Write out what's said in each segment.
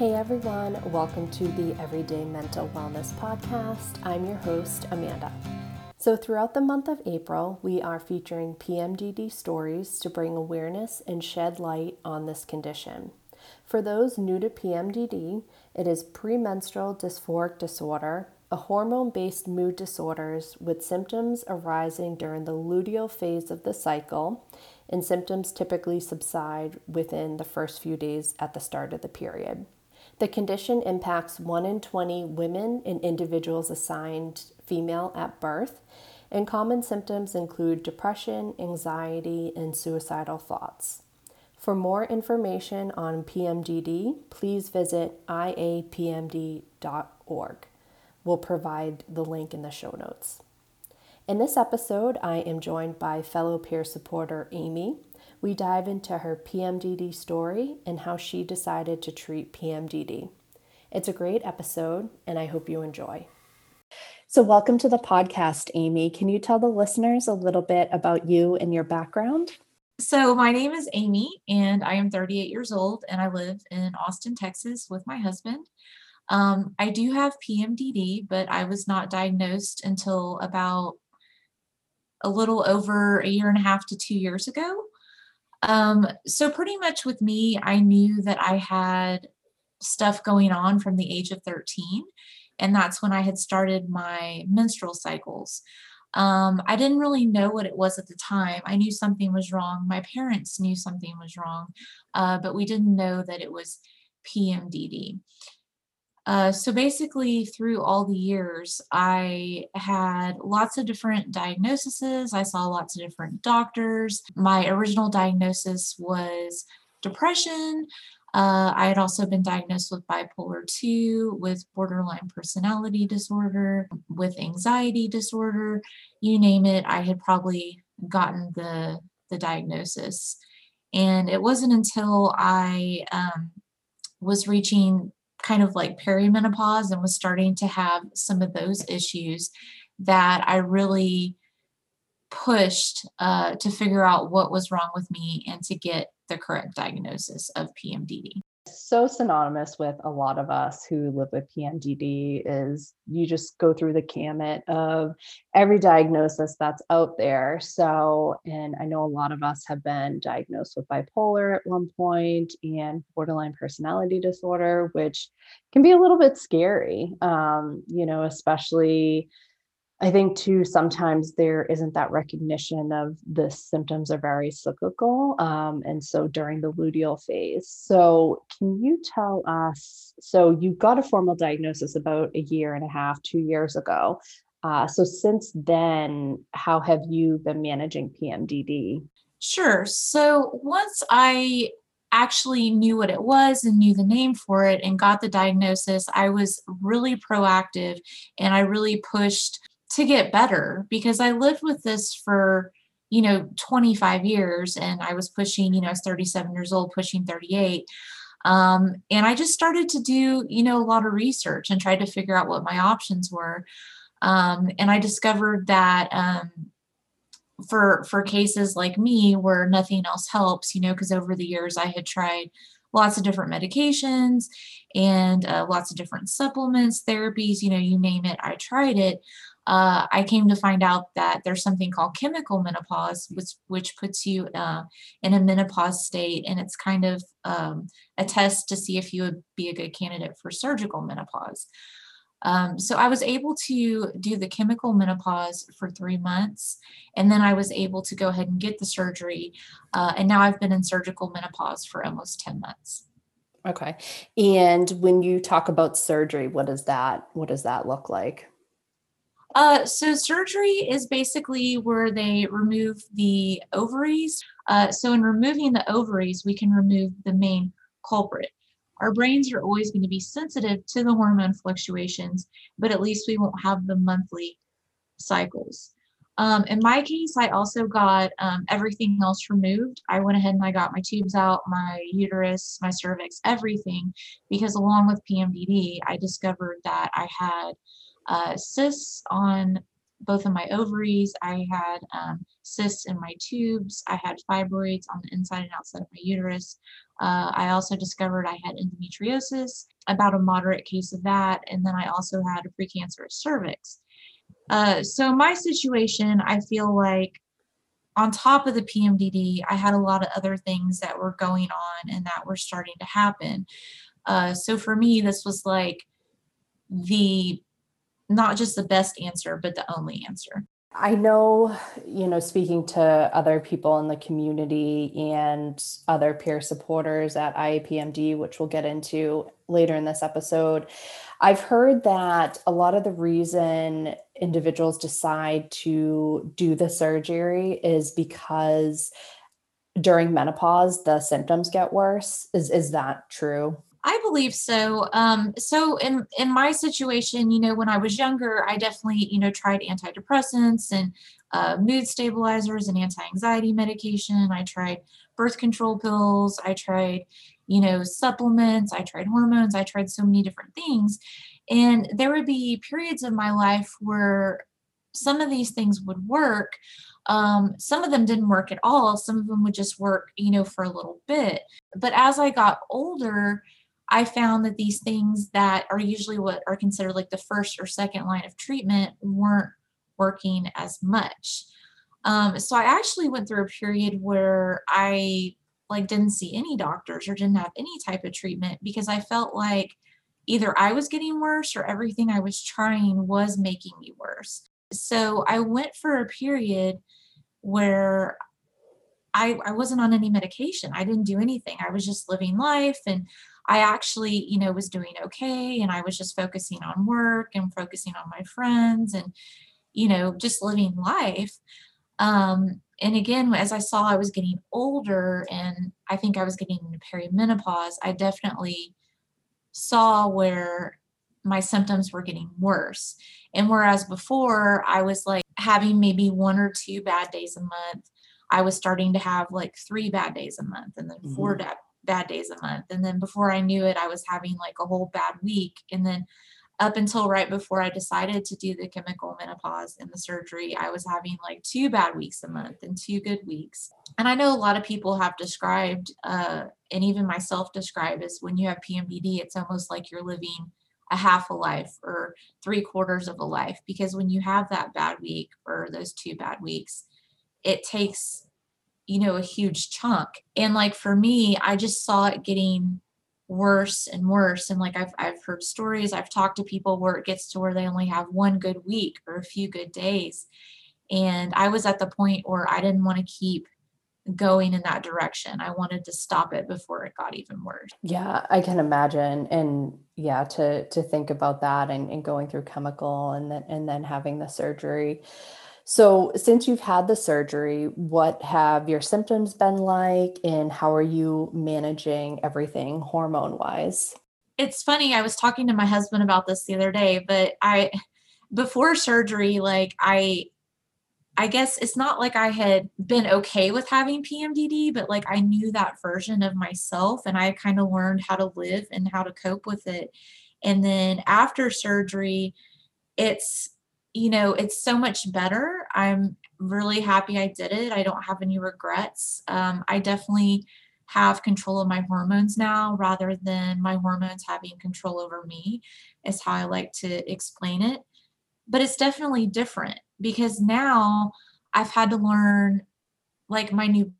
Hey everyone, welcome to the Everyday Mental Wellness Podcast. I'm your host, Amanda. So, throughout the month of April, we are featuring PMDD stories to bring awareness and shed light on this condition. For those new to PMDD, it is premenstrual dysphoric disorder, a hormone based mood disorders with symptoms arising during the luteal phase of the cycle, and symptoms typically subside within the first few days at the start of the period. The condition impacts 1 in 20 women and individuals assigned female at birth, and common symptoms include depression, anxiety, and suicidal thoughts. For more information on PMDD, please visit iapmd.org. We'll provide the link in the show notes. In this episode, I am joined by fellow peer supporter Amy. We dive into her PMDD story and how she decided to treat PMDD. It's a great episode, and I hope you enjoy. So, welcome to the podcast, Amy. Can you tell the listeners a little bit about you and your background? So, my name is Amy, and I am 38 years old, and I live in Austin, Texas with my husband. Um, I do have PMDD, but I was not diagnosed until about a little over a year and a half to two years ago. Um, so pretty much with me, I knew that I had stuff going on from the age of 13. And that's when I had started my menstrual cycles. Um, I didn't really know what it was at the time. I knew something was wrong. My parents knew something was wrong, uh, but we didn't know that it was PMDD. Uh, so basically, through all the years, I had lots of different diagnoses. I saw lots of different doctors. My original diagnosis was depression. Uh, I had also been diagnosed with bipolar 2, with borderline personality disorder, with anxiety disorder, you name it. I had probably gotten the, the diagnosis. And it wasn't until I um, was reaching kind of like perimenopause and was starting to have some of those issues that I really pushed uh, to figure out what was wrong with me and to get the correct diagnosis of PMDD so synonymous with a lot of us who live with PMDD is you just go through the gamut of every diagnosis that's out there. So, and I know a lot of us have been diagnosed with bipolar at one point and borderline personality disorder, which can be a little bit scary, um, you know, especially I think too, sometimes there isn't that recognition of the symptoms are very cyclical. Um, and so during the luteal phase. So, can you tell us? So, you got a formal diagnosis about a year and a half, two years ago. Uh, so, since then, how have you been managing PMDD? Sure. So, once I actually knew what it was and knew the name for it and got the diagnosis, I was really proactive and I really pushed to get better because I lived with this for, you know, 25 years and I was pushing, you know, I was 37 years old, pushing 38. Um, and I just started to do, you know, a lot of research and tried to figure out what my options were. Um, and I discovered that um, for for cases like me where nothing else helps, you know, because over the years I had tried lots of different medications and uh, lots of different supplements, therapies, you know, you name it, I tried it uh, I came to find out that there's something called chemical menopause, which which puts you uh, in a menopause state, and it's kind of um, a test to see if you would be a good candidate for surgical menopause. Um, so I was able to do the chemical menopause for three months, and then I was able to go ahead and get the surgery, uh, and now I've been in surgical menopause for almost ten months. Okay, and when you talk about surgery, what does that what does that look like? Uh, so surgery is basically where they remove the ovaries. Uh, so in removing the ovaries, we can remove the main culprit. Our brains are always going to be sensitive to the hormone fluctuations, but at least we won't have the monthly cycles. Um, in my case, I also got um, everything else removed. I went ahead and I got my tubes out, my uterus, my cervix, everything, because along with PMDD, I discovered that I had uh, cysts on both of my ovaries. I had um, cysts in my tubes. I had fibroids on the inside and outside of my uterus. Uh, I also discovered I had endometriosis, about a moderate case of that. And then I also had a precancerous cervix. Uh, so my situation, I feel like on top of the PMDD, I had a lot of other things that were going on and that were starting to happen. Uh, so for me, this was like the not just the best answer, but the only answer. I know, you know, speaking to other people in the community and other peer supporters at IAPMD, which we'll get into later in this episode, I've heard that a lot of the reason individuals decide to do the surgery is because during menopause the symptoms get worse. Is is that true? I believe so. Um, so in in my situation, you know, when I was younger, I definitely, you know, tried antidepressants and uh, mood stabilizers and anti-anxiety medication. I tried birth control pills. I tried, you know, supplements. I tried hormones. I tried so many different things, and there would be periods of my life where some of these things would work. Um, some of them didn't work at all. Some of them would just work, you know, for a little bit. But as I got older, I found that these things that are usually what are considered like the first or second line of treatment weren't working as much. Um, so I actually went through a period where I like didn't see any doctors or didn't have any type of treatment because I felt like either I was getting worse or everything I was trying was making me worse. So I went for a period where I, I wasn't on any medication. I didn't do anything. I was just living life and I actually, you know, was doing okay and I was just focusing on work and focusing on my friends and, you know, just living life. Um, and again, as I saw I was getting older and I think I was getting into perimenopause, I definitely saw where my symptoms were getting worse. And whereas before I was like having maybe one or two bad days a month, I was starting to have like three bad days a month and then mm-hmm. four bad bad days a month. And then before I knew it, I was having like a whole bad week. And then up until right before I decided to do the chemical menopause and the surgery, I was having like two bad weeks a month and two good weeks. And I know a lot of people have described, uh, and even myself describe, is when you have PMDD, it's almost like you're living a half a life or three quarters of a life. Because when you have that bad week or those two bad weeks, it takes you know, a huge chunk. And like for me, I just saw it getting worse and worse. And like I've I've heard stories, I've talked to people where it gets to where they only have one good week or a few good days. And I was at the point where I didn't want to keep going in that direction. I wanted to stop it before it got even worse. Yeah, I can imagine. And yeah, to to think about that and, and going through chemical and then and then having the surgery. So, since you've had the surgery, what have your symptoms been like, and how are you managing everything hormone wise? It's funny. I was talking to my husband about this the other day, but I, before surgery, like I, I guess it's not like I had been okay with having PMDD, but like I knew that version of myself and I kind of learned how to live and how to cope with it. And then after surgery, it's you know, it's so much better. I'm really happy I did it. I don't have any regrets. Um, I definitely have control of my hormones now rather than my hormones having control over me, is how I like to explain it. But it's definitely different because now I've had to learn like my new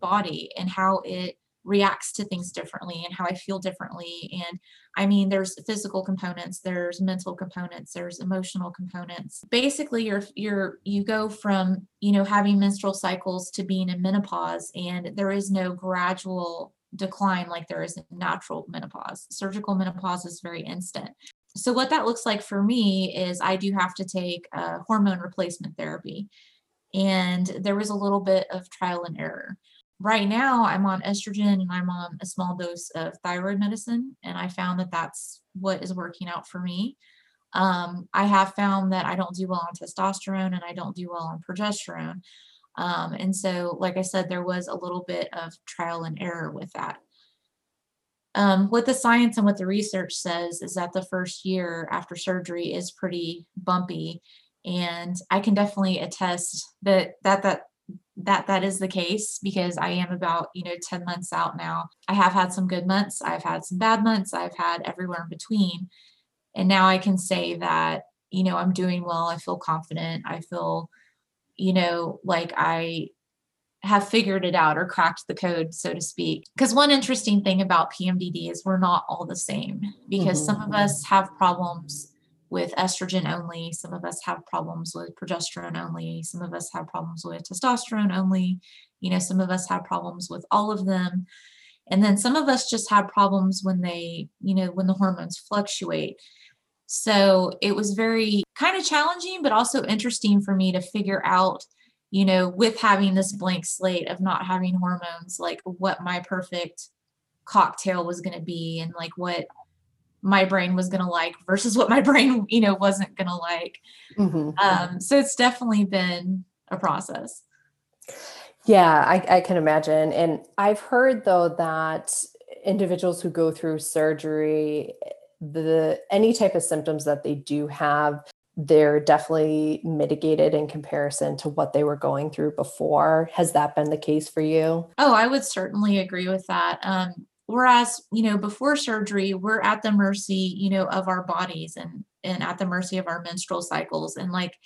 body and how it reacts to things differently and how I feel differently. And I mean, there's physical components, there's mental components, there's emotional components. Basically, you're you're you go from you know having menstrual cycles to being in menopause, and there is no gradual decline like there is in natural menopause. Surgical menopause is very instant. So what that looks like for me is I do have to take a hormone replacement therapy. And there was a little bit of trial and error right now I'm on estrogen and I'm on a small dose of thyroid medicine, and I found that that's what is working out for me. Um, I have found that I don't do well on testosterone and I don't do well on progesterone. Um, and so, like I said, there was a little bit of trial and error with that. Um, what the science and what the research says is that the first year after surgery is pretty bumpy And I can definitely attest that that that that that is the case because I am about, you know, 10 months out now. I have had some good months, I've had some bad months, I've had everywhere in between. And now I can say that, you know, I'm doing well, I feel confident, I feel, you know, like I have figured it out or cracked the code, so to speak. Because one interesting thing about PMDD is we're not all the same because mm-hmm. some of us have problems with estrogen only, some of us have problems with progesterone only, some of us have problems with testosterone only, you know, some of us have problems with all of them. And then some of us just have problems when they, you know, when the hormones fluctuate. So it was very kind of challenging, but also interesting for me to figure out you know, with having this blank slate of not having hormones, like what my perfect cocktail was going to be and like what my brain was going to like versus what my brain, you know, wasn't going to like. Mm-hmm. Um, so it's definitely been a process. Yeah, I, I can imagine. And I've heard though that individuals who go through surgery, the any type of symptoms that they do have they're definitely mitigated in comparison to what they were going through before. Has that been the case for you? Oh, I would certainly agree with that. Um, whereas, you know, before surgery, we're at the mercy, you know, of our bodies and and at the mercy of our menstrual cycles. And like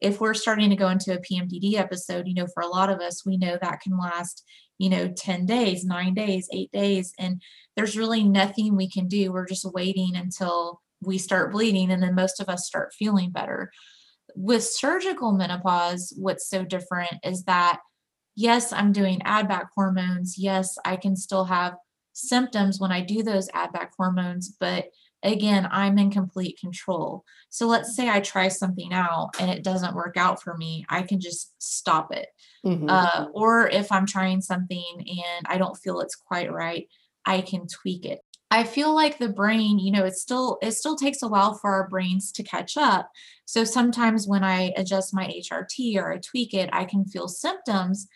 if we're starting to go into a PMDD episode, you know, for a lot of us, we know that can last, you know, 10 days, nine days, eight days. And there's really nothing we can do. We're just waiting until we start bleeding and then most of us start feeling better. With surgical menopause, what's so different is that yes, I'm doing add back hormones. Yes, I can still have symptoms when I do those add back hormones, but again, I'm in complete control. So let's say I try something out and it doesn't work out for me, I can just stop it. Mm-hmm. Uh, or if I'm trying something and I don't feel it's quite right, I can tweak it. I feel like the brain, you know, it still it still takes a while for our brains to catch up. So sometimes when I adjust my HRT or I tweak it, I can feel symptoms.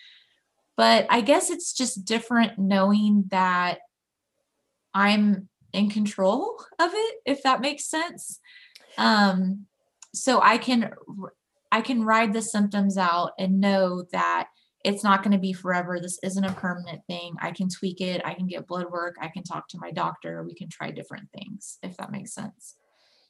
But I guess it's just different knowing that I'm in control of it, if that makes sense. Um, so I can I can ride the symptoms out and know that it's not going to be forever. This isn't a permanent thing. I can tweak it. I can get blood work. I can talk to my doctor. We can try different things, if that makes sense.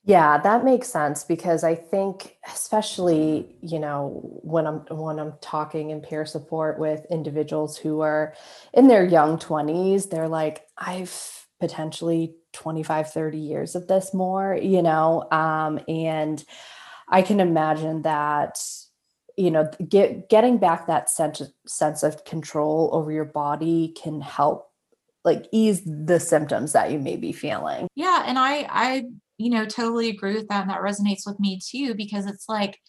Yeah, that makes sense because I think especially, you know, when I'm when I'm talking in peer support with individuals who are in their young 20s, they're like I've potentially 25 30 years of this more, you know, um and I can imagine that you know get getting back that sense sense of control over your body can help like ease the symptoms that you may be feeling. Yeah and i i you know totally agree with that and that resonates with me too because it's like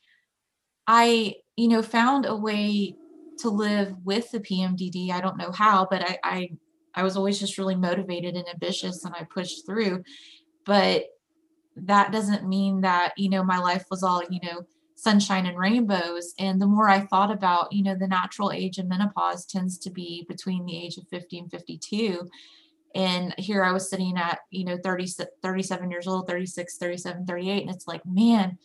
i you know found a way to live with the pmdd i don't know how but i i, I was always just really motivated and ambitious and i pushed through but that doesn't mean that you know my life was all you know sunshine and rainbows. And the more I thought about, you know, the natural age of menopause tends to be between the age of 50 and 52. And here I was sitting at, you know, 30, 37 years old, 36, 37, 38. And it's like, man,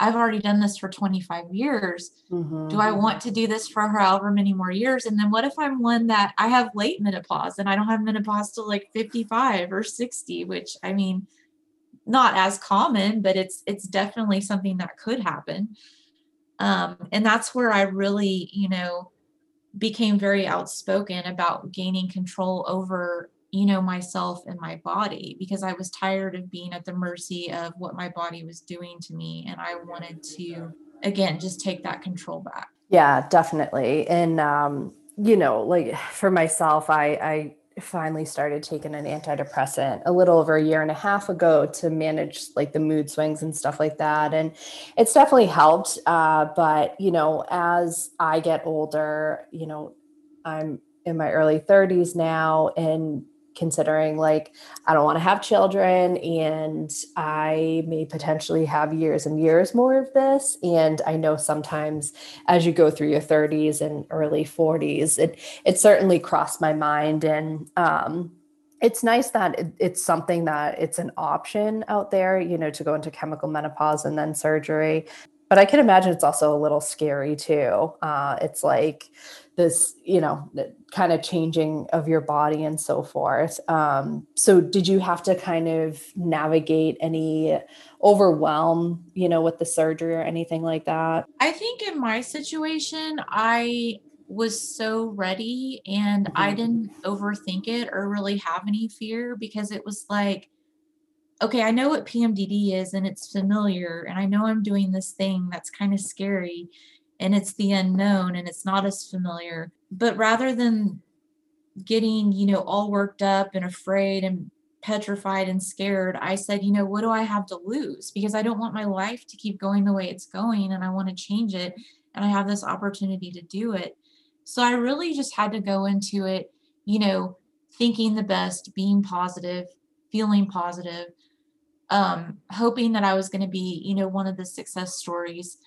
I've already done this for 25 years. Mm-hmm. Do I want to do this for however many more years? And then what if I'm one that I have late menopause and I don't have menopause till like 55 or 60, which I mean, not as common, but it's it's definitely something that could happen. Um, and that's where I really, you know, became very outspoken about gaining control over, you know, myself and my body because I was tired of being at the mercy of what my body was doing to me. And I wanted to, again, just take that control back. Yeah, definitely. And, um, you know, like for myself, I, I finally started taking an antidepressant a little over a year and a half ago to manage like the mood swings and stuff like that and it's definitely helped uh, but you know as i get older you know i'm in my early 30s now and considering like I don't want to have children and I may potentially have years and years more of this. And I know sometimes as you go through your 30s and early 40s, it it certainly crossed my mind. And um, it's nice that it, it's something that it's an option out there, you know, to go into chemical menopause and then surgery but I can imagine it's also a little scary too. Uh, it's like this, you know, kind of changing of your body and so forth. Um, so, did you have to kind of navigate any overwhelm, you know, with the surgery or anything like that? I think in my situation, I was so ready and mm-hmm. I didn't overthink it or really have any fear because it was like, okay, I know what PMDD is and it's familiar, and I know I'm doing this thing that's kind of scary and it's the unknown and it's not as familiar. But rather than getting, you know, all worked up and afraid and petrified and scared, I said, you know, what do I have to lose? Because I don't want my life to keep going the way it's going and I want to change it. And I have this opportunity to do it. So I really just had to go into it, you know, thinking the best, being positive, feeling positive, um, hoping that I was going to be, you know, one of the success stories.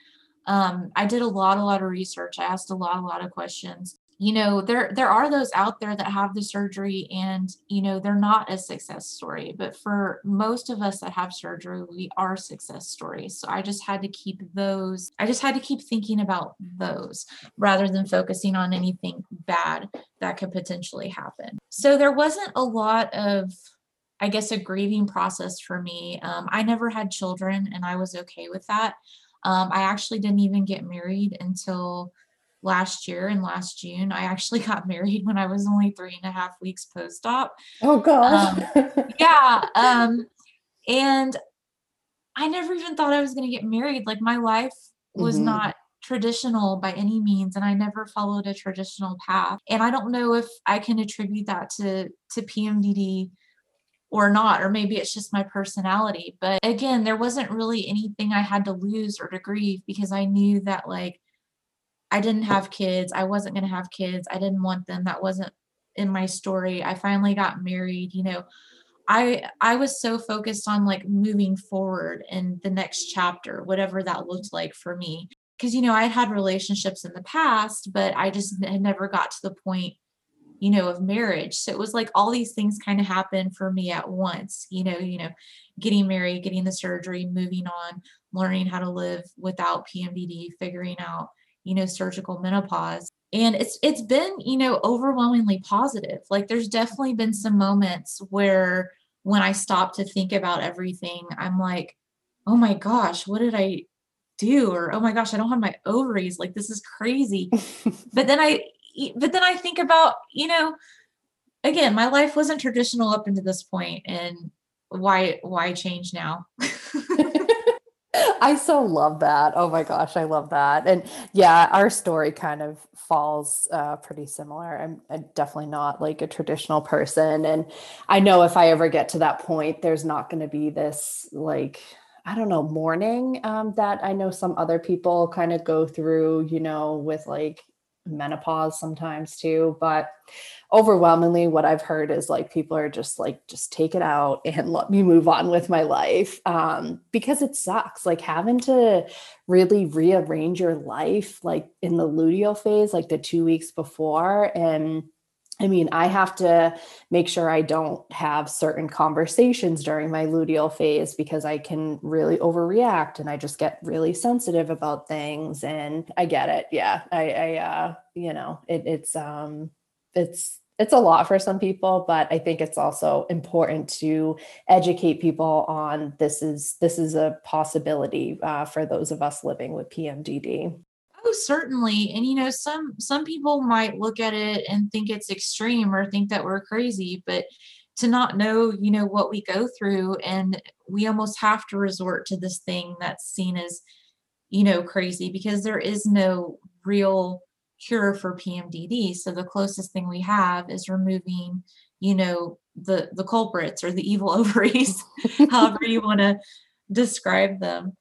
Um, I did a lot, a lot of research. I asked a lot, a lot of questions. You know, there there are those out there that have the surgery and you know they're not a success story. But for most of us that have surgery, we are success stories. So I just had to keep those. I just had to keep thinking about those rather than focusing on anything bad that could potentially happen. So there wasn't a lot of I guess, a grieving process for me. Um, I never had children and I was okay with that. Um, I actually didn't even get married until last year in last June. I actually got married when I was only three and a half weeks post op. Oh, gosh. Um, yeah. Um, and I never even thought I was going to get married. Like, my life was mm-hmm. not traditional by any means and i never followed a traditional path and i don't know if i can attribute that to to pmdd or not, or maybe it's just my personality. But again, there wasn't really anything I had to lose or to grieve because I knew that like I didn't have kids. I wasn't going to have kids. I didn't want them. That wasn't in my story. I finally got married, you know. I I was so focused on like moving forward in the next chapter, whatever that looked like for me. Cuz you know, I had had relationships in the past, but I just had never got to the point you know of marriage so it was like all these things kind of happened for me at once you know you know getting married getting the surgery moving on learning how to live without pmdd figuring out you know surgical menopause. And it's it's been you know overwhelmingly positive. Like there's definitely been some moments where when i stop to think about everything i'm like oh my gosh what did i do? or oh my gosh i don't have my ovaries. Like this is crazy. But then i but then I think about, you know, again, my life wasn't traditional up until this point, and why why change now? I so love that. Oh my gosh, I love that. And yeah, our story kind of falls uh, pretty similar. I'm, I'm, definitely not like a traditional person. And I know if I ever get to that point, there's not going to be this like, I don't know, mourning um, that I know some other people kind of go through, you know, with like menopause sometimes too but overwhelmingly what i've heard is like people are just like just take it out and let me move on with my life um, because it sucks like having to really rearrange your life like in the luteal phase like the two weeks before and I mean, I have to make sure I don't have certain conversations during my luteal phase because I can really overreact and I just get really sensitive about things. And I get it. Yeah. I, I uh, you know, it, it's, um, it's, it's a lot for some people, but I think it's also important to educate people on this is this is a possibility uh, for those of us living with PMDD. Oh, certainly. And you know, some some people might look at it and think it's extreme or think that we're crazy, but to not know, you know, what we go through and we almost have to resort to this thing that's seen as, you know, crazy because there is no real cure for PMDD. So the closest thing we have is removing, you know, the the culprits or the evil ovaries, however you want to describe them.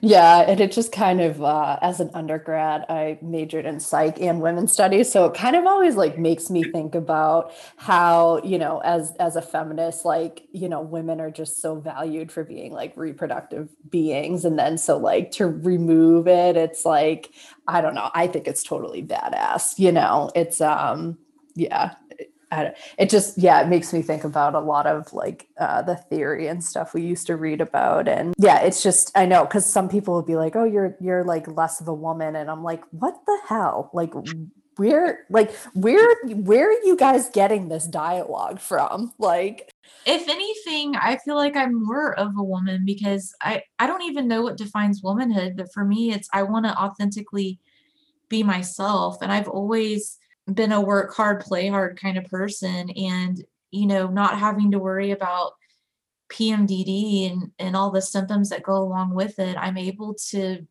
Yeah, and it just kind of uh, as an undergrad, I majored in psych and women's studies, so it kind of always like makes me think about how you know, as as a feminist, like you know, women are just so valued for being like reproductive beings, and then so like to remove it, it's like I don't know. I think it's totally badass. You know, it's um, yeah, it just yeah it makes me think about a lot of like uh, the theory and stuff we used to read about. And yeah it's just i know because some people would be like oh you're you're like less of a woman. And i'm like what the hell? Like where like where where are you guys getting this dialogue from? Like if anything i feel like i'm more of a woman because i i don't even know what defines womanhood but for me it's i want to authentically be myself. And i've always been a work hard play hard kind of person and you know not having to worry about pmdd and and all the symptoms that go along with it i'm able to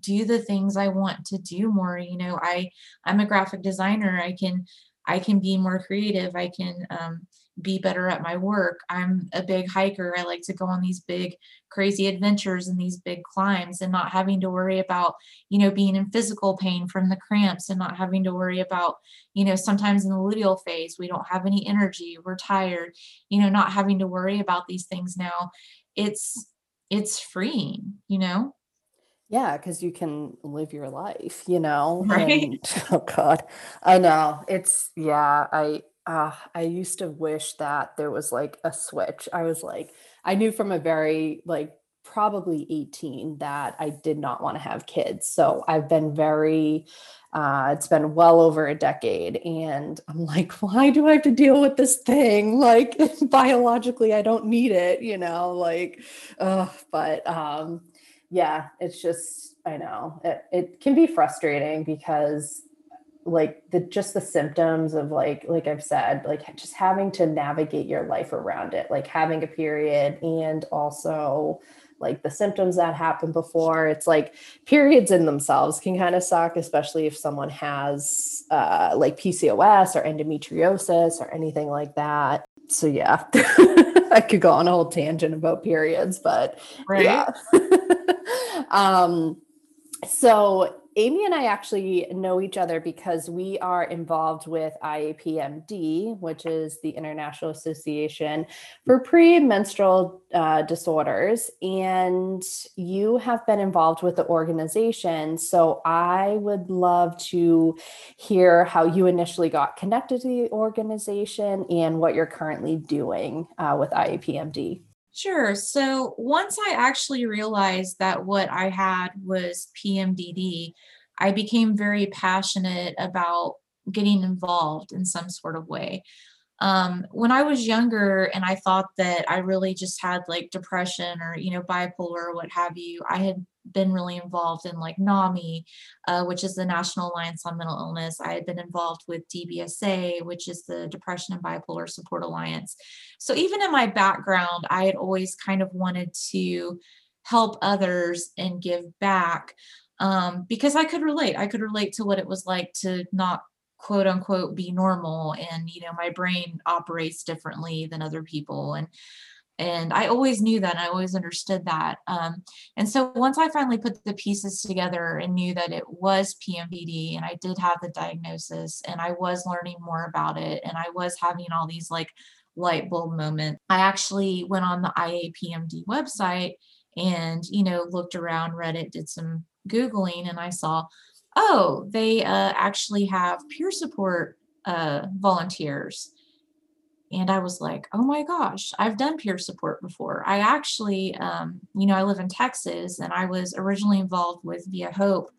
do the things I want to do more. You know, I I'm a graphic designer. I can I can be more creative. I can um, be better at my work. I'm a big hiker. I like to go on these big, crazy adventures and these big climbs and not having to worry about, you know, being in physical pain from the cramps and not having to worry about, you know, sometimes in the luteal phase, we don't have any energy, we're tired, you know, not having to worry about these things now. It's, it's freeing, you know? Yeah, because you can live your life, you know? Right. And oh God, I know. It's yeah, I uh I used to wish that there was like a switch. I was like, I knew from a very like probably 18 that I did not want to have kids. So I've been very uh, it's been well over a decade, and I'm like, why do I have to deal with this thing? Like, biologically, I don't need it, you know. Like, uh, but um, yeah, it's just I know it, it can be frustrating because like the just the symptoms of like like I've said, like just having to navigate your life around it, like having a period and also like the symptoms that happen before. It's like periods in themselves can kind of suck especially if someone has uh, like pcos or endometriosis or anything like that. So yeah i could go on a whole tangent about periods but right. yeah. Um so Amy and I actually know each other because we are involved with IAPMD, which is the International Association for Premenstrual uh, Disorders. And you have been involved with the organization. So I would love to hear how you initially got connected to the organization and what you're currently doing uh, with IAPMD. Sure. So once I actually realized that what I had was PMDD, I became very passionate about getting involved in some sort of way. Um, when I was younger and I thought that I really just had like depression or, you know, bipolar or what have you, I had been really involved in like NAMI, uh, which is the National Alliance on Mental Illness. I had been involved with DBSA, which is the Depression and Bipolar Support Alliance. So even in my background, I had always kind of wanted to help others and give back um, because I could relate. I could relate to what it was like to not quote unquote be normal and you know my brain operates differently than other people and and i always knew that and i always understood that um, and so once i finally put the pieces together and knew that it was pmdd and i did have the diagnosis and i was learning more about it and i was having all these like light bulb moments i actually went on the iapmd website and you know looked around read it did some googling and i saw oh they uh, actually have peer support uh, volunteers and I was like, oh my gosh, I've done peer support before. I actually, um, you know, I live in Texas and I was originally involved with Via Hope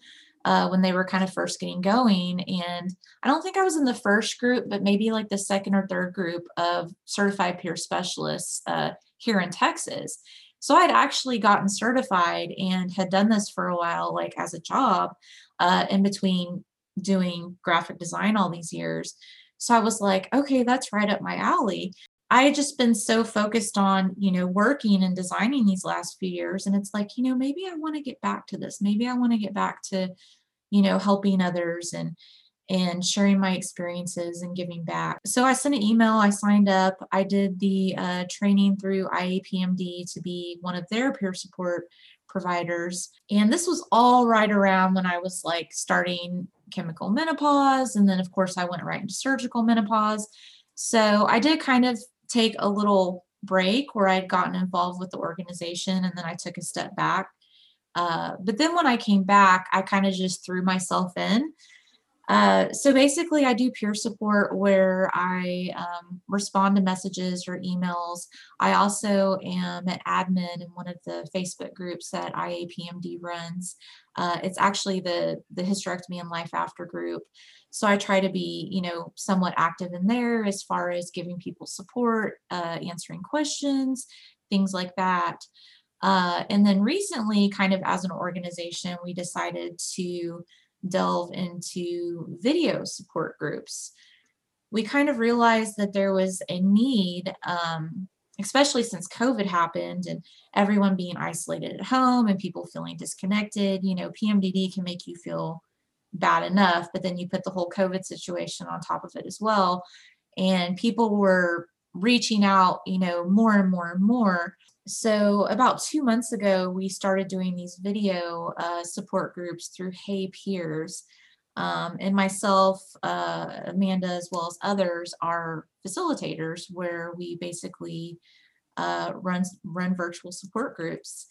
uh, when they were kind of first getting going. And I don't think I was in the first group, but maybe like the second or third group of certified peer specialists uh, here in Texas. So I'd actually gotten certified and had done this for a while, like as a job uh, in between doing graphic design all these years. So I was like, okay, that's right up my alley. I had just been so focused on, you know, working and designing these last few years. And it's like, you know, maybe I want to get back to this. Maybe I want to get back to, you know, helping others and and sharing my experiences and giving back. So I sent an email, I signed up, I did the uh, training through IAPMD to be one of their peer support providers. And this was all right around when I was like starting chemical menopause. And then, of course, I went right into surgical menopause. So I did kind of take a little break where I'd gotten involved with the organization and then I took a step back. Uh, but then when I came back, I kind of just threw myself in. Uh, so basically, I do peer support where I um, respond to messages or emails. I also am an admin in one of the Facebook groups that IAPMD runs. Uh, it's actually the the hysterectomy and life after group. So I try to be, you know, somewhat active in there as far as giving people support, uh, answering questions, things like that. Uh, and then recently, kind of as an organization, we decided to delve into video support groups. We kind of realized that there was a need, um, especially since COVID happened and everyone being isolated at home and people feeling disconnected. You know, PMDD can make you feel bad enough, but then you put the whole COVID situation on top of it as well. And people were reaching out, you know, more and more and more so about two months ago, we started doing these video uh, support groups through HeyPeers. Um, and myself, uh, Amanda, as well as others, are facilitators where we basically uh, run, run virtual support groups.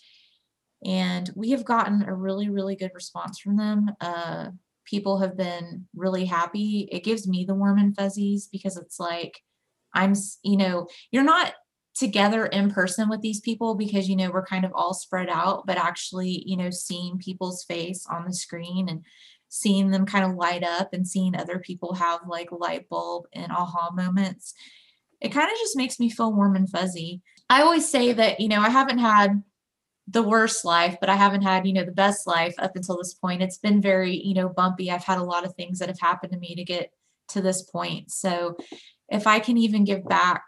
And we have gotten a really, really good response from them. Uh, people have been really happy. It gives me the warm and fuzzies because it's like, I'm, you know, you're not together in person with these people because you know we're kind of all spread out but actually you know seeing people's face on the screen and seeing them kind of light up and seeing other people have like light bulb and aha moments it kind of just makes me feel warm and fuzzy. I always say that you know i haven't had the worst life but i haven't had you know the best life up until this point. It's been very you know bumpy. I've had a lot of things that have happened to me to get to this point. So if i can even give back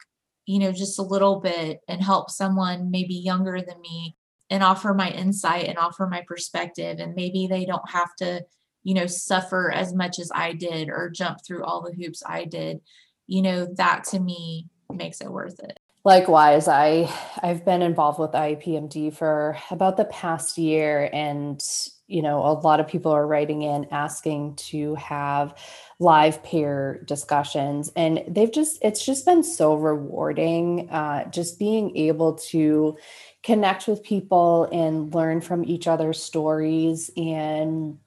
you know, just a little bit and help someone maybe younger than me and offer my insight and offer my perspective. And maybe they don't have to, you know, suffer as much as I did or jump through all the hoops I did. You know, that to me makes it worth it. Likewise, I I've been involved with IAPMD for about the past year and you know, a lot of people are writing in asking to have live peer discussions and they've just it's just been so rewarding uh, just being able to connect with people and learn from each other's stories and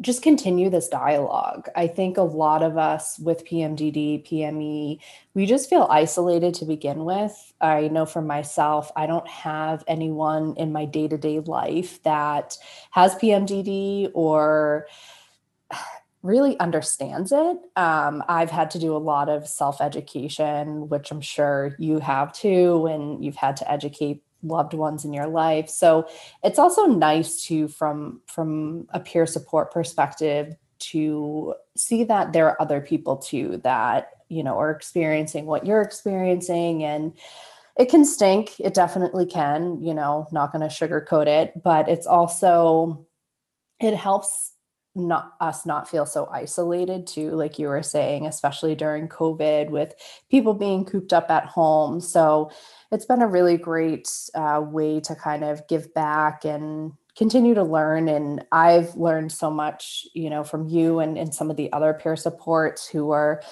just continue this dialogue. I think a lot of us with PMDD, PME, we just feel isolated to begin with. I know for myself, I don't have anyone in my day to day life that has PMDD or really understands it. Um, I've had to do a lot of self education, which I'm sure you have too, and you've had to educate loved ones in your life so it's also nice to from from a peer support perspective to see that there are other people too that you know are experiencing what you're experiencing and it can stink it definitely can you know not going to sugarcoat it but it's also it helps not us not feel so isolated too like you were saying especially during covid with people being cooped up at home. So it's been a really great uh, way to kind of give back and continue to learn. And i've learned so much you know from you and, and some of the other peer supports who are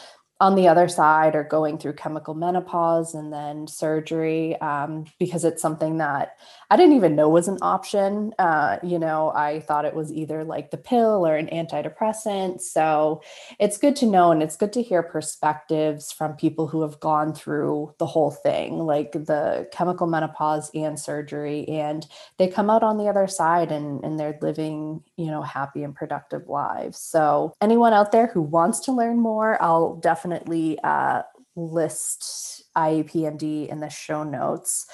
on the other side or going through chemical menopause and then surgery um, because it's something that I didn't even know was an option. Uh, you know, I thought it was either like the pill or an antidepressant. So it's good to know and it's good to hear perspectives from people who have gone through the whole thing, like the chemical menopause and surgery, and they come out on the other side and, and they're living, you know, happy and productive lives. So anyone out there who wants to learn more, I'll definitely uh, list IAPMD in the show notes.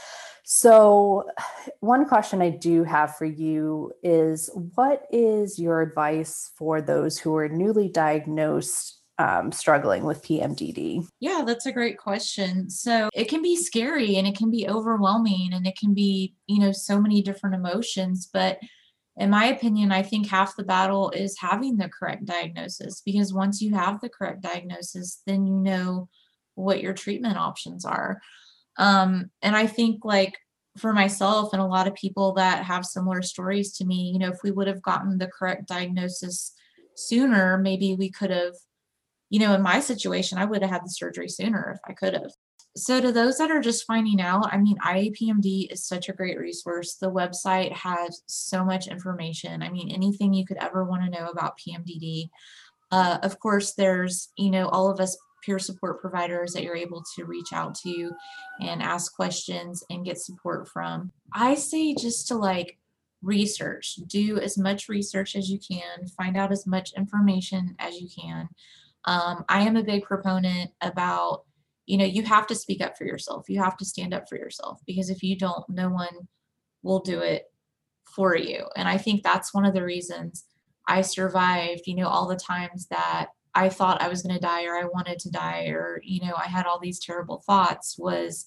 So, one question I do have for you is what is your advice for those who are newly diagnosed um, struggling with PMDD? Yeah, that's a great question. So, it can be scary and it can be overwhelming and it can be, you know, so many different emotions. But in my opinion, I think half the battle is having the correct diagnosis because once you have the correct diagnosis, then you know what your treatment options are. Um, and I think, like, for myself and a lot of people that have similar stories to me, you know, if we would have gotten the correct diagnosis sooner, maybe we could have, you know, in my situation, I would have had the surgery sooner if I could have so to those that are just finding out, I mean, IAPMD is such a great resource. The website has so much information. I mean, anything you could ever want to know about PMDD. Uh, of course, there's, you know, all of us peer support providers that you're able to reach out to and ask questions and get support from. I say just to like research, do as much research as you can, find out as much information as you can. Um, I am a big proponent about, you know, you have to speak up for yourself. You have to stand up for yourself because if you don't, no one will do it for you. And I think that's one of the reasons I survived, you know, all the times that I thought I was going to die or I wanted to die or, you know, I had all these terrible thoughts was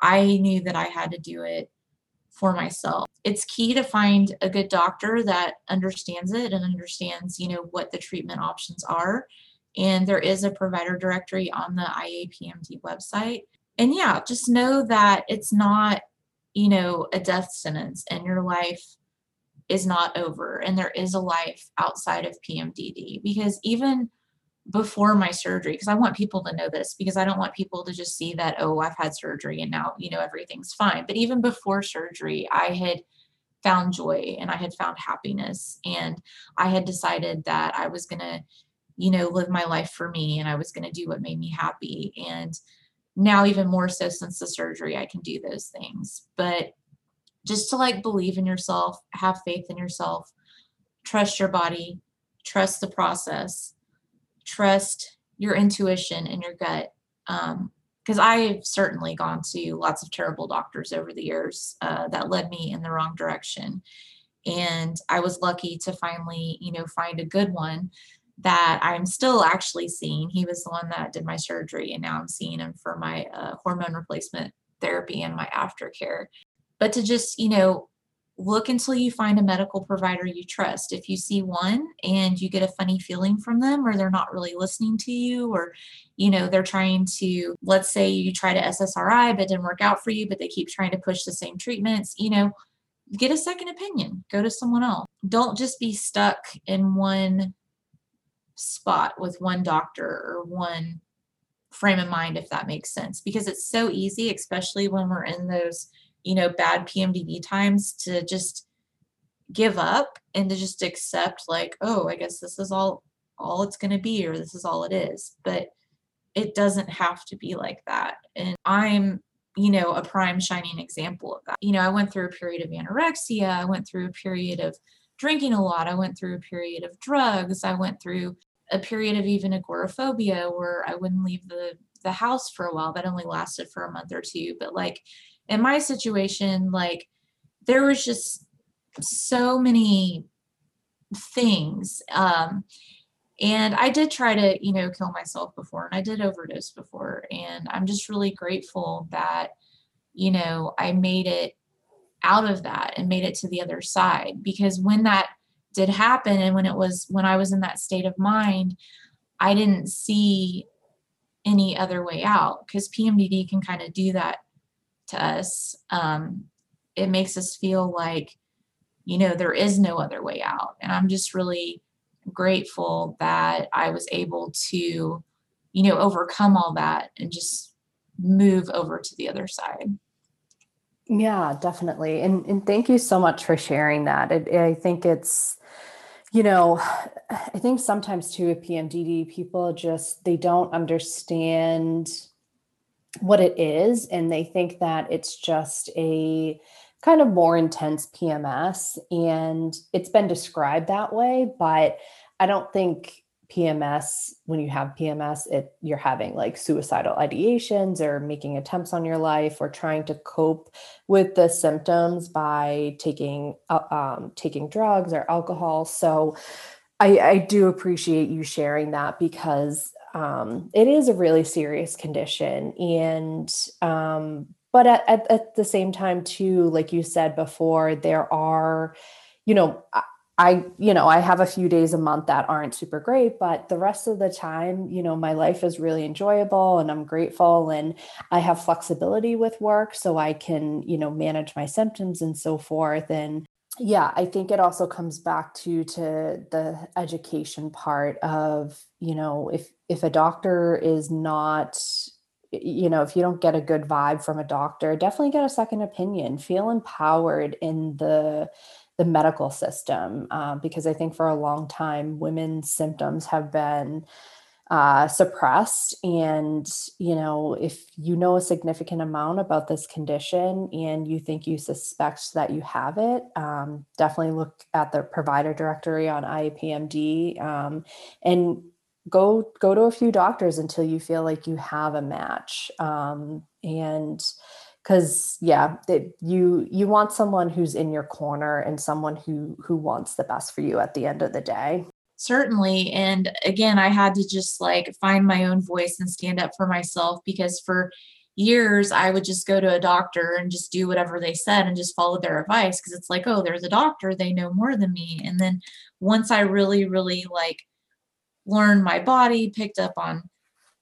I knew that I had to do it for myself. It's key to find a good doctor that understands it and understands, you know, what the treatment options are. And there is a provider directory on the IAPMD website. And yeah, just know that it's not, you know, a death sentence and your life is not over and there is a life outside of PMDD because even before my surgery because I want people to know this because I don't want people to just see that oh I've had surgery and now you know everything's fine. But even before surgery I had found joy and I had found happiness and I had decided that I was going to you know live my life for me and I was going to do what made me happy and now even more so since the surgery I can do those things. But just to like believe in yourself have faith in yourself trust your body trust the process trust your intuition and your gut. Because um, I've certainly gone to lots of terrible doctors over the years uh, that led me in the wrong direction. And I was lucky to finally, you know, find a good one that I'm still actually seeing. He was the one that did my surgery, and now I'm seeing him for my uh, hormone replacement therapy and my aftercare. But to just, you know, look until you find a medical provider you trust. If you see one and you get a funny feeling from them or they're not really listening to you or you know they're trying to let's say you try to SSRI but didn't work out for you but they keep trying to push the same treatments, you know, get a second opinion. Go to someone else. Don't just be stuck in one spot with one doctor or one frame of mind if that makes sense because it's so easy especially when we're in those you know, bad PMDD times to just give up and to just accept like, oh, I guess this is all all it's going to be or this is all it is. But it doesn't have to be like that. And I'm you know, a prime shining example of that. You know, I went through a period of anorexia, I went through a period of drinking a lot, I went through a period of drugs, I went through a period of even agoraphobia where I wouldn't leave the the house for a while. That only lasted for a month or two, but like in my situation, like there was just so many things. Um, and I did try to, you know, kill myself before and I did overdose before. And I'm just really grateful that, you know, I made it out of that and made it to the other side because when that did happen and when it was when I was in that state of mind, I didn't see any other way out because PMDD can kind of do that to us, um, it makes us feel like, you know, there is no other way out. And I'm just really grateful that I was able to, you know, overcome all that and just move over to the other side. Yeah, definitely. And and thank you so much for sharing that. It, I think it's you know, I think sometimes too with PMDD people just they don't understand what it is and they think that it's just a kind of more intense PMS and it's been described that way but I don't think PMS when you have PMS it you're having like suicidal ideations or making attempts on your life or trying to cope with the symptoms by taking uh, um, taking drugs or alcohol. So I, I do appreciate you sharing that because um, it is a really serious condition. And um, but at, at, at, the same time too like you said before there are you know i you know i have a few days a month that aren't super great but the rest of the time you know my life is really enjoyable and i'm grateful and i have flexibility with work so i can you know manage my symptoms and so forth. And yeah i think it also comes back to to the education part of you know if if a doctor is not you know if you don't get a good vibe from a doctor definitely get a second opinion feel empowered in the the medical system uh, because I think for a long time women's symptoms have been uh, suppressed. And, you know, if you know a significant amount about this condition and you think you suspect that you have it, um, definitely look at the provider directory on IAPMD um, and go go to a few doctors until you feel like you have a match. Um, and because yeah it, you you want someone who's in your corner and someone who who wants the best for you at the end of the day certainly and again i had to just like find my own voice and stand up for myself because for years i would just go to a doctor and just do whatever they said and just follow their advice because it's like oh there's a doctor they know more than me and then once i really really like learned my body picked up on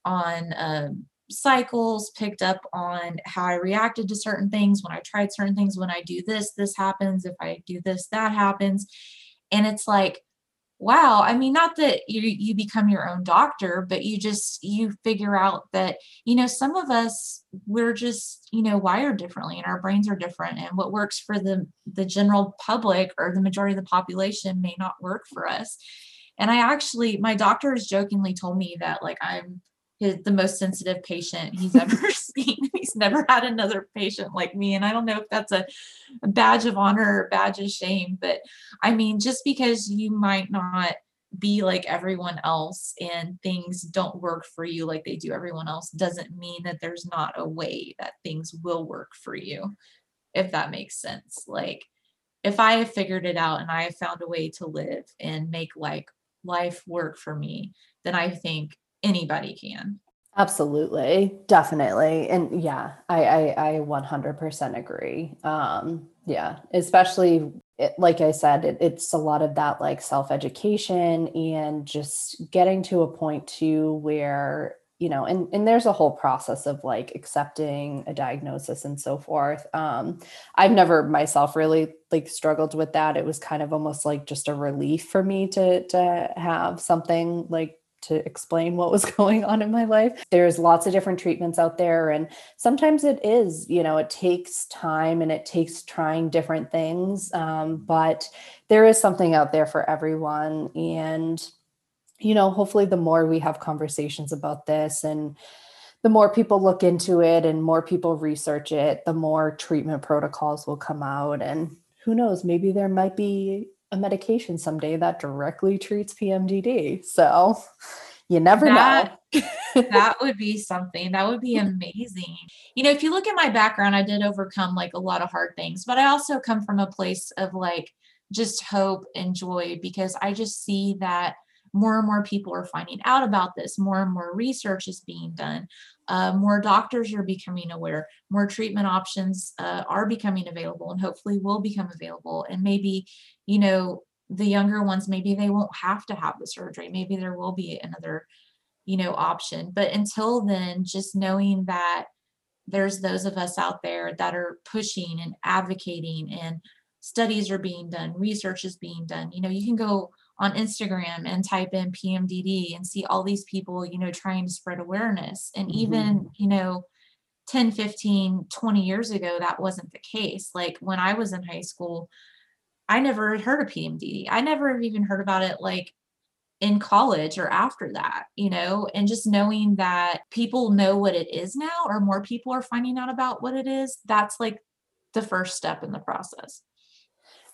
on um, cycles picked up on how i reacted to certain things when i tried certain things when i do this this happens if i do this that happens. And it's like wow i mean not that you you become your own doctor but you just you figure out that you know some of us we're just you know wired differently and our brains are different. And what works for the the general public or the majority of the population may not work for us and i actually my doctor has jokingly told me that like i'm his, the most sensitive patient he's ever seen. He's never had another patient like me. And I don't know if that's a, a badge of honor or badge of shame, but I mean, just because you might not be like everyone else and things don't work for you like they do everyone else doesn't mean that there's not a way that things will work for you if that makes sense like if i have figured it out and i have found a way to live and make like life work for me then i think anybody can. Absolutely, definitely, and yeah, I I, I 100% agree. Um, yeah, especially it, like I said, it, it's a lot of that like self education and just getting to a point too where you know and and there's a whole process of like accepting a diagnosis and so forth um i've never myself really like struggled with that it was kind of almost like just a relief for me to to have something like to explain what was going on in my life. There's lots of different treatments out there. And sometimes it is, you know, it takes time and it takes trying different things. Um, but there is something out there for everyone. And, you know, hopefully the more we have conversations about this and the more people look into it and more people research it, the more treatment protocols will come out. And who knows, maybe there might be a medication someday that directly treats PMDD. So you never that, know. that would be something that would be amazing. You know, if you look at my background, I did overcome like a lot of hard things, but I also come from a place of like just hope and joy because I just see that more and more people are finding out about this more and more research is being done uh, more doctors are becoming aware more treatment options uh, are becoming available and hopefully will become available. And maybe you know the younger ones maybe they won't have to have the surgery. Maybe there will be another you know option. But until then just knowing that there's those of us out there that are pushing and advocating and studies are being done research is being done you know you can go on Instagram and type in PMDD and see all these people, you know, trying to spread awareness. And mm-hmm. even, you know, 10, 15, 20 years ago, that wasn't the case. Like when I was in high school, I never heard of PMDD. I never even heard about it like in college or after that, you know, and just knowing that people know what it is now or more people are finding out about what it is, that's like the first step in the process.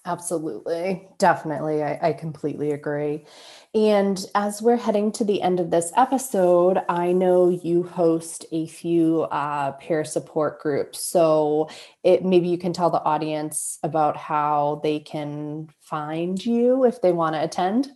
Absolutely. Definitely. I, I, completely agree. And as we're heading to the end of this episode, I know you host a few uh, peer support groups. So it maybe you can tell the audience about how they can find you if they want to attend.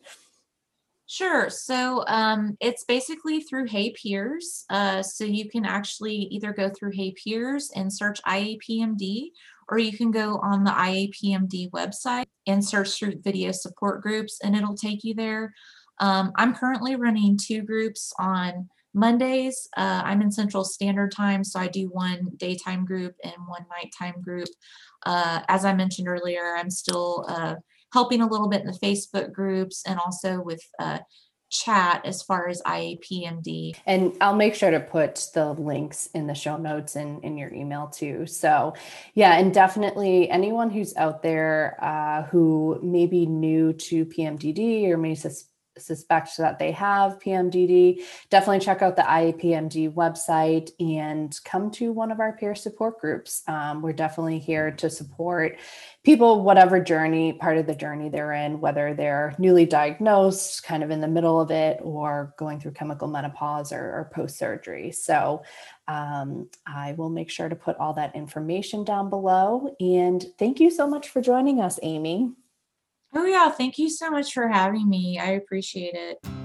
Sure. So um, it's basically through HeyPeers. Uh, so you can actually either go through HeyPeers and search IAPMD, or you can go on the IAPMD website and search through video support groups, and it'll take you there. Um, I'm currently running two groups on Mondays. Uh, I'm in Central Standard Time, so I do one daytime group and one nighttime group. Uh, as I mentioned earlier, I'm still uh, helping a little bit in the Facebook groups and also with uh, chat as far as IAPMD. And I'll make sure to put the links in the show notes and in your email too. So, yeah, and definitely anyone who's out there uh, who may be new to PMDD or may sus- suspect that they have PMDD, definitely check out the IAPMD website and come to one of our peer support groups. Um, we're definitely here to support people, whatever journey, part of the journey they're in, whether they're newly diagnosed, kind of in the middle of it, or going through chemical menopause or, or post surgery. So um, I will make sure to put all that information down below. And thank you so much for joining us, Amy. Oh, yeah. Thank you so much for having me. I appreciate it.